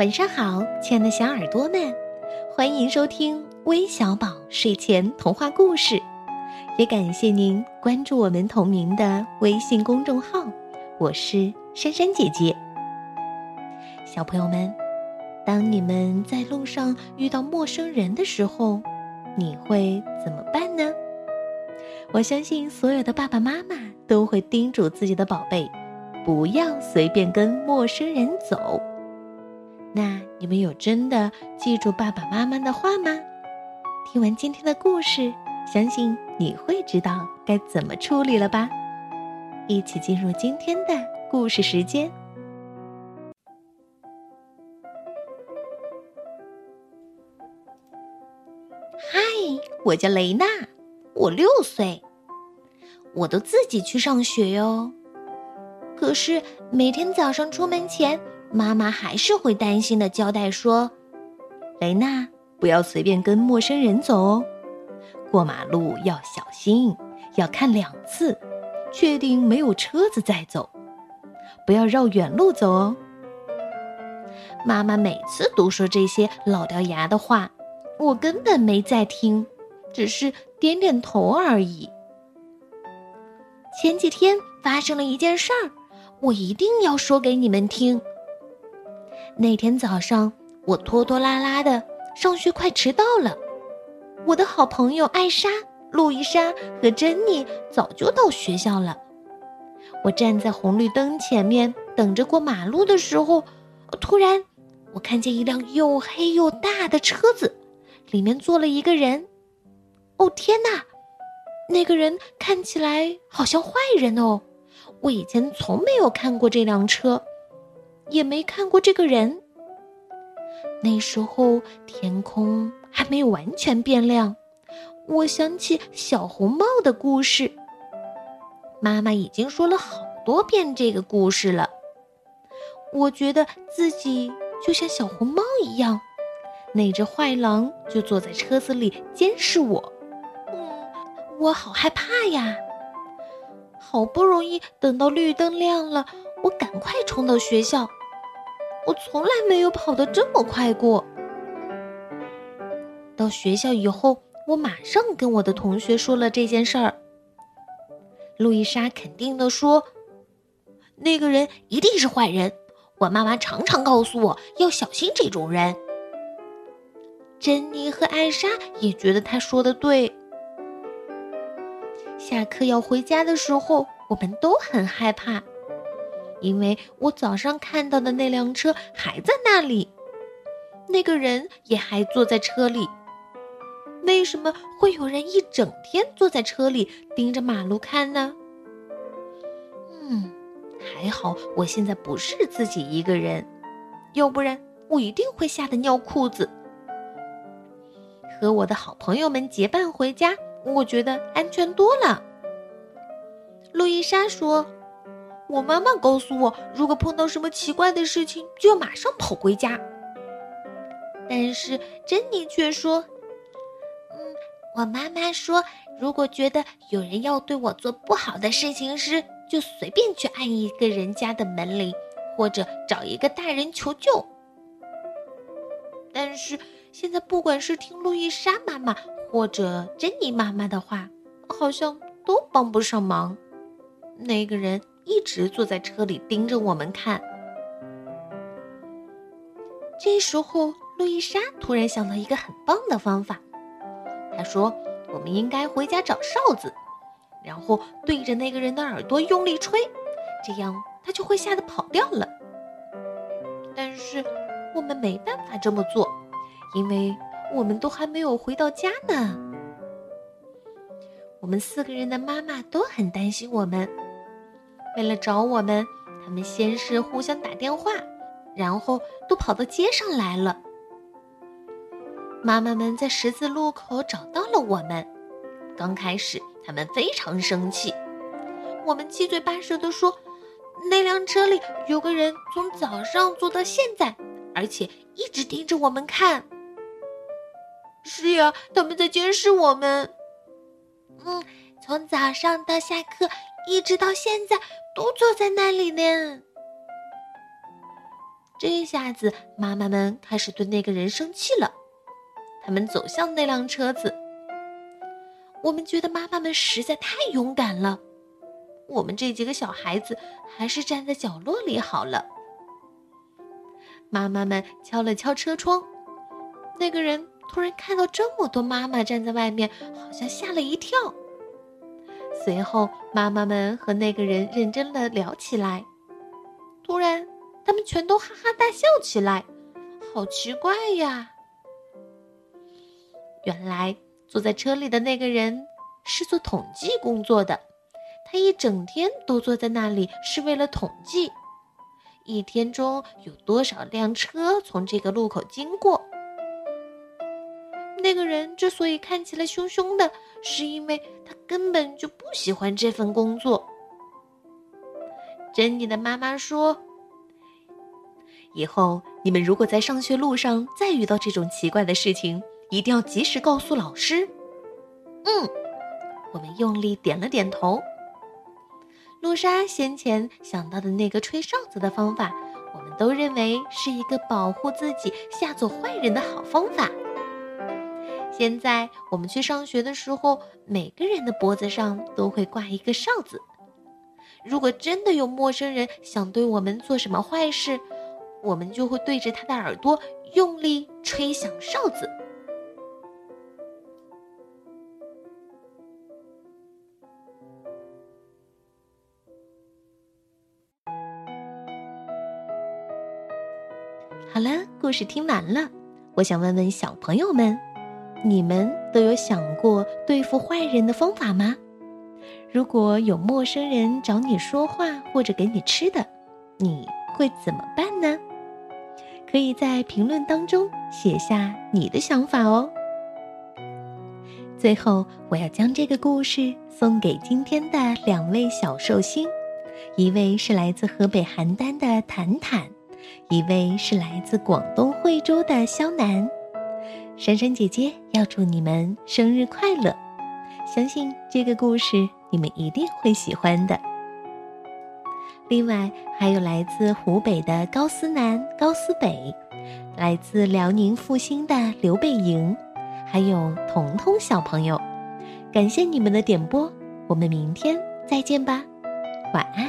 晚上好，亲爱的小耳朵们，欢迎收听微小宝睡前童话故事，也感谢您关注我们同名的微信公众号。我是珊珊姐姐。小朋友们，当你们在路上遇到陌生人的时候，你会怎么办呢？我相信所有的爸爸妈妈都会叮嘱自己的宝贝，不要随便跟陌生人走。那你们有真的记住爸爸妈妈的话吗？听完今天的故事，相信你会知道该怎么处理了吧？一起进入今天的故事时间。嗨，我叫雷娜，我六岁，我都自己去上学哟。可是每天早上出门前。妈妈还是会担心的交代说：“雷娜，不要随便跟陌生人走哦，过马路要小心，要看两次，确定没有车子再走，不要绕远路走哦。”妈妈每次都说这些老掉牙的话，我根本没在听，只是点点头而已。前几天发生了一件事儿，我一定要说给你们听。那天早上，我拖拖拉拉的上学，快迟到了。我的好朋友艾莎、路易莎和珍妮早就到学校了。我站在红绿灯前面等着过马路的时候，突然我看见一辆又黑又大的车子，里面坐了一个人。哦天哪，那个人看起来好像坏人哦！我以前从没有看过这辆车。也没看过这个人。那时候天空还没有完全变亮，我想起小红帽的故事。妈妈已经说了好多遍这个故事了。我觉得自己就像小红帽一样，那只坏狼就坐在车子里监视我。嗯，我好害怕呀！好不容易等到绿灯亮了，我赶快冲到学校。我从来没有跑得这么快过。到学校以后，我马上跟我的同学说了这件事儿。路易莎肯定地说：“那个人一定是坏人。我妈妈常常告诉我要小心这种人。”珍妮和艾莎也觉得他说的对。下课要回家的时候，我们都很害怕。因为我早上看到的那辆车还在那里，那个人也还坐在车里。为什么会有人一整天坐在车里盯着马路看呢？嗯，还好我现在不是自己一个人，要不然我一定会吓得尿裤子。和我的好朋友们结伴回家，我觉得安全多了。路易莎说。我妈妈告诉我，如果碰到什么奇怪的事情，就要马上跑回家。但是珍妮却说：“嗯，我妈妈说，如果觉得有人要对我做不好的事情时，就随便去按一个人家的门铃，或者找一个大人求救。”但是现在，不管是听路易莎妈妈或者珍妮妈妈的话，好像都帮不上忙。那个人。一直坐在车里盯着我们看。这时候，路易莎突然想到一个很棒的方法。她说：“我们应该回家找哨子，然后对着那个人的耳朵用力吹，这样他就会吓得跑掉了。”但是我们没办法这么做，因为我们都还没有回到家呢。我们四个人的妈妈都很担心我们。为了找我们，他们先是互相打电话，然后都跑到街上来了。妈妈们在十字路口找到了我们。刚开始，他们非常生气。我们七嘴八舌地说：“那辆车里有个人从早上坐到现在，而且一直盯着我们看。”是呀，他们在监视我们。嗯，从早上到下课。一直到现在都坐在那里呢。这下子，妈妈们开始对那个人生气了。他们走向那辆车子。我们觉得妈妈们实在太勇敢了。我们这几个小孩子还是站在角落里好了。妈妈们敲了敲车窗。那个人突然看到这么多妈妈站在外面，好像吓了一跳。随后，妈妈们和那个人认真的聊起来。突然，他们全都哈哈大笑起来，好奇怪呀！原来坐在车里的那个人是做统计工作的，他一整天都坐在那里是为了统计，一天中有多少辆车从这个路口经过。那个人之所以看起来凶凶的，是因为他根本就不喜欢这份工作。珍妮的妈妈说：“以后你们如果在上学路上再遇到这种奇怪的事情，一定要及时告诉老师。”嗯，我们用力点了点头。露莎先前想到的那个吹哨子的方法，我们都认为是一个保护自己、吓走坏人的好方法。现在我们去上学的时候，每个人的脖子上都会挂一个哨子。如果真的有陌生人想对我们做什么坏事，我们就会对着他的耳朵用力吹响哨子。好了，故事听完了，我想问问小朋友们。你们都有想过对付坏人的方法吗？如果有陌生人找你说话或者给你吃的，你会怎么办呢？可以在评论当中写下你的想法哦。最后，我要将这个故事送给今天的两位小寿星，一位是来自河北邯郸的坦坦，一位是来自广东惠州的肖楠。珊珊姐姐要祝你们生日快乐！相信这个故事你们一定会喜欢的。另外，还有来自湖北的高思南、高思北，来自辽宁阜新的刘贝莹，还有彤彤小朋友，感谢你们的点播，我们明天再见吧，晚安。